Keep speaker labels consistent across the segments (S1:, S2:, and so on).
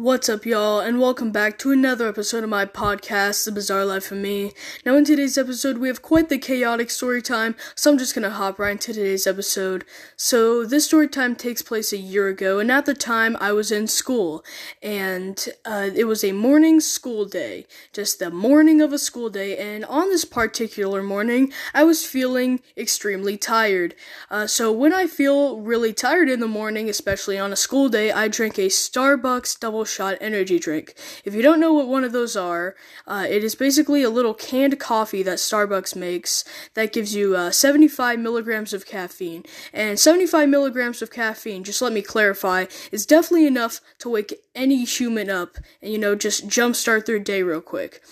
S1: What's up, y'all, and welcome back to another episode of my podcast, The Bizarre Life of Me. Now, in today's episode, we have quite the chaotic story time, so I'm just gonna hop right into today's episode. So, this story time takes place a year ago, and at the time, I was in school, and uh, it was a morning school day, just the morning of a school day, and on this particular morning, I was feeling extremely tired. Uh, so, when I feel really tired in the morning, especially on a school day, I drink a Starbucks double shot energy drink. If you don't know what one of those are, uh, it is basically a little canned coffee that Starbucks makes that gives you uh, 75 milligrams of caffeine. And 75 milligrams of caffeine, just let me clarify, is definitely enough to wake any human up and, you know, just jumpstart their day real quick.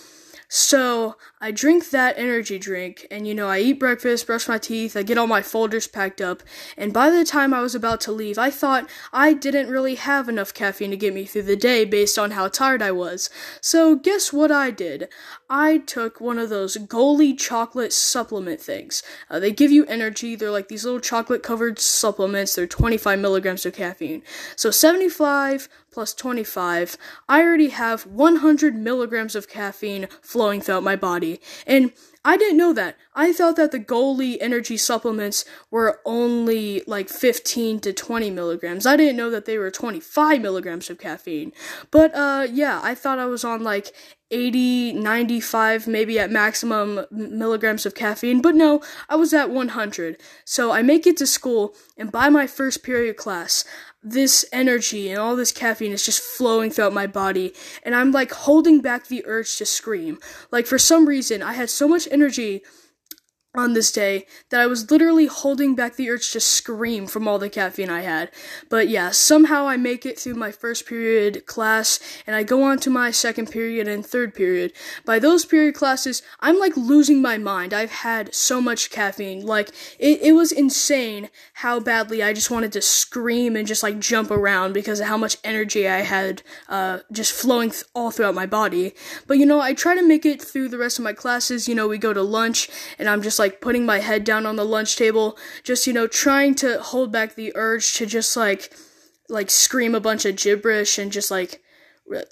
S1: So I drink that energy drink, and you know, I eat breakfast, brush my teeth, I get all my folders packed up, and by the time I was about to leave, I thought I didn't really have enough caffeine to get me through the day based on how tired I was. So guess what I did? I took one of those Goli chocolate supplement things. Uh, they give you energy, they're like these little chocolate covered supplements, they're 25 milligrams of caffeine. So 75 plus 25, I already have 100 milligrams of caffeine flowing throughout my body. And I didn't know that. I thought that the Goli energy supplements were only like 15 to 20 milligrams. I didn't know that they were 25 milligrams of caffeine. But uh yeah, I thought I was on like 80, 95, maybe at maximum milligrams of caffeine, but no, I was at 100. So I make it to school, and by my first period class, this energy and all this caffeine is just flowing throughout my body, and I'm like holding back the urge to scream. Like, for some reason, I had so much energy on this day that I was literally holding back the urge to scream from all the caffeine I had. But yeah, somehow I make it through my first period class and I go on to my second period and third period. By those period classes, I'm like losing my mind. I've had so much caffeine. Like, it, it was insane how badly I just wanted to scream and just like jump around because of how much energy I had uh, just flowing th- all throughout my body. But you know, I try to make it through the rest of my classes. You know, we go to lunch and I'm just like, like putting my head down on the lunch table, just you know trying to hold back the urge to just like like scream a bunch of gibberish and just like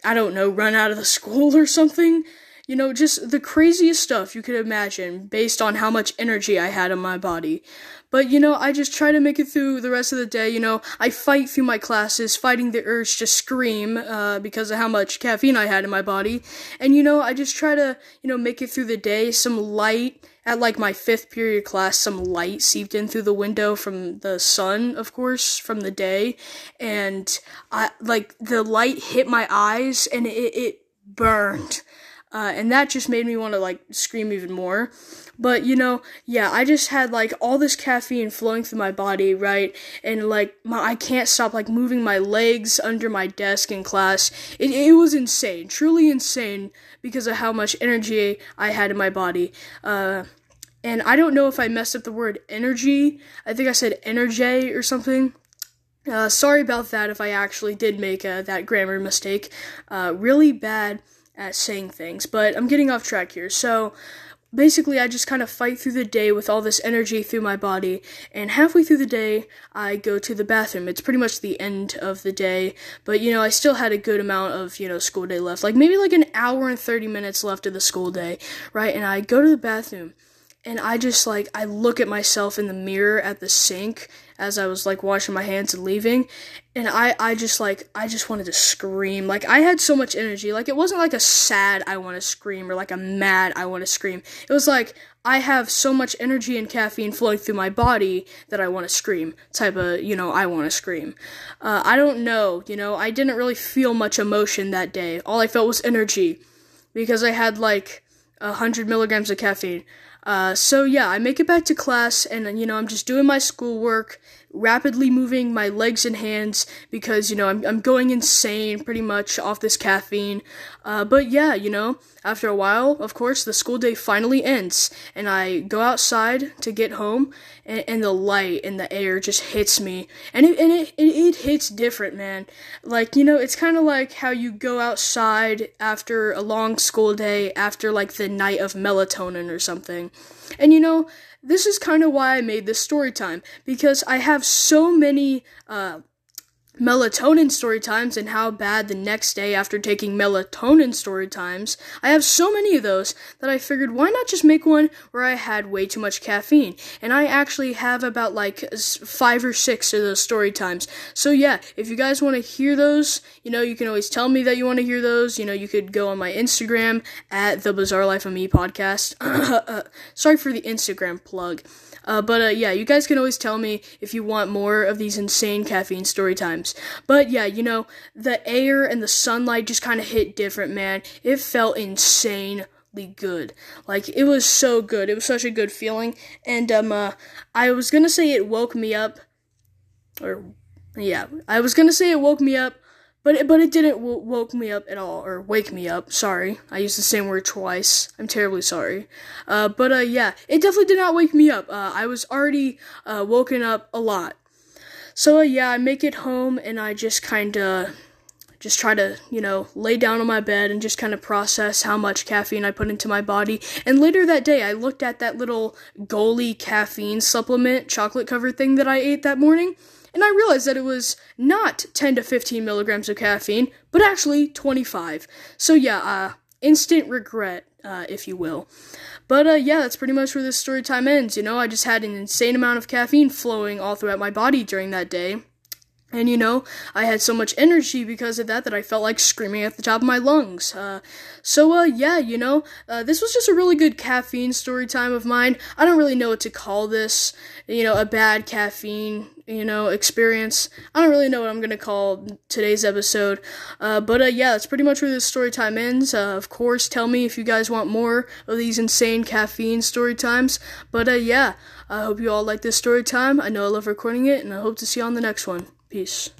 S1: I don't know, run out of the school or something. You know, just the craziest stuff you could imagine based on how much energy I had in my body. But, you know, I just try to make it through the rest of the day. You know, I fight through my classes, fighting the urge to scream uh, because of how much caffeine I had in my body. And, you know, I just try to, you know, make it through the day. Some light at like my fifth period class, some light seeped in through the window from the sun, of course, from the day. And I, like, the light hit my eyes and it, it burned uh, and that just made me want to like scream even more. But you know, yeah, I just had like all this caffeine flowing through my body, right? And like my, I can't stop like moving my legs under my desk in class. It it was insane, truly insane because of how much energy I had in my body. Uh, and I don't know if I messed up the word energy. I think I said energy or something. Uh, sorry about that if I actually did make uh, that grammar mistake. Uh, really bad at saying things, but I'm getting off track here. So basically, I just kind of fight through the day with all this energy through my body, and halfway through the day, I go to the bathroom. It's pretty much the end of the day, but you know, I still had a good amount of, you know, school day left, like maybe like an hour and 30 minutes left of the school day, right? And I go to the bathroom and I just like I look at myself in the mirror at the sink as I was like washing my hands and leaving. And I I just like I just wanted to scream. Like I had so much energy. Like it wasn't like a sad I want to scream or like a mad I want to scream. It was like I have so much energy and caffeine flowing through my body that I want to scream type of you know I want to scream. Uh, I don't know you know? I didn't really feel much emotion that day. All I felt was energy because I had like a hundred milligrams of caffeine uh, so yeah, I make it back to class, and you know I'm just doing my schoolwork, rapidly moving my legs and hands because you know I'm I'm going insane pretty much off this caffeine. Uh, but yeah, you know after a while, of course, the school day finally ends, and I go outside to get home, and, and the light and the air just hits me, and it and it, it, it hits different, man. Like you know, it's kind of like how you go outside after a long school day, after like the night of melatonin or something, and you know, this is kind of why I made this story time because I have so many. Uh, melatonin story times and how bad the next day after taking melatonin story times. I have so many of those that I figured why not just make one where I had way too much caffeine. And I actually have about like five or six of those story times. So yeah, if you guys want to hear those, you know, you can always tell me that you want to hear those. You know, you could go on my Instagram at the Bizarre Life of Me podcast. Sorry for the Instagram plug. Uh, but uh, yeah, you guys can always tell me if you want more of these insane caffeine story times. But yeah, you know, the air and the sunlight just kind of hit different, man. It felt insane good. Like it was so good. It was such a good feeling. And um uh, I was to say it woke me up or yeah, I was to say it woke me up, but it, but it didn't w- woke me up at all or wake me up. Sorry, I used the same word twice. I'm terribly sorry. Uh, but uh, yeah, it definitely did not wake me up. Uh, I was already uh, woken up a lot. So uh, yeah, I make it home and I just kind of just try to, you know, lay down on my bed and just kind of process how much caffeine I put into my body. And later that day, I looked at that little Goli caffeine supplement chocolate covered thing that I ate that morning and I realized that it was not 10 to 15 milligrams of caffeine, but actually 25. So yeah, uh, instant regret, uh, if you will. But uh, yeah, that's pretty much where this story time ends. You know, I just had an insane amount of caffeine flowing all throughout my body during that day. And you know, I had so much energy because of that that I felt like screaming at the top of my lungs. Uh, so, uh, yeah, you know, uh, this was just a really good caffeine story time of mine. I don't really know what to call this, you know, a bad caffeine, you know, experience. I don't really know what I'm gonna call today's episode. Uh, but, uh, yeah, that's pretty much where this story time ends. Uh, of course, tell me if you guys want more of these insane caffeine story times. But, uh, yeah, I hope you all like this story time. I know I love recording it, and I hope to see you on the next one. Peace.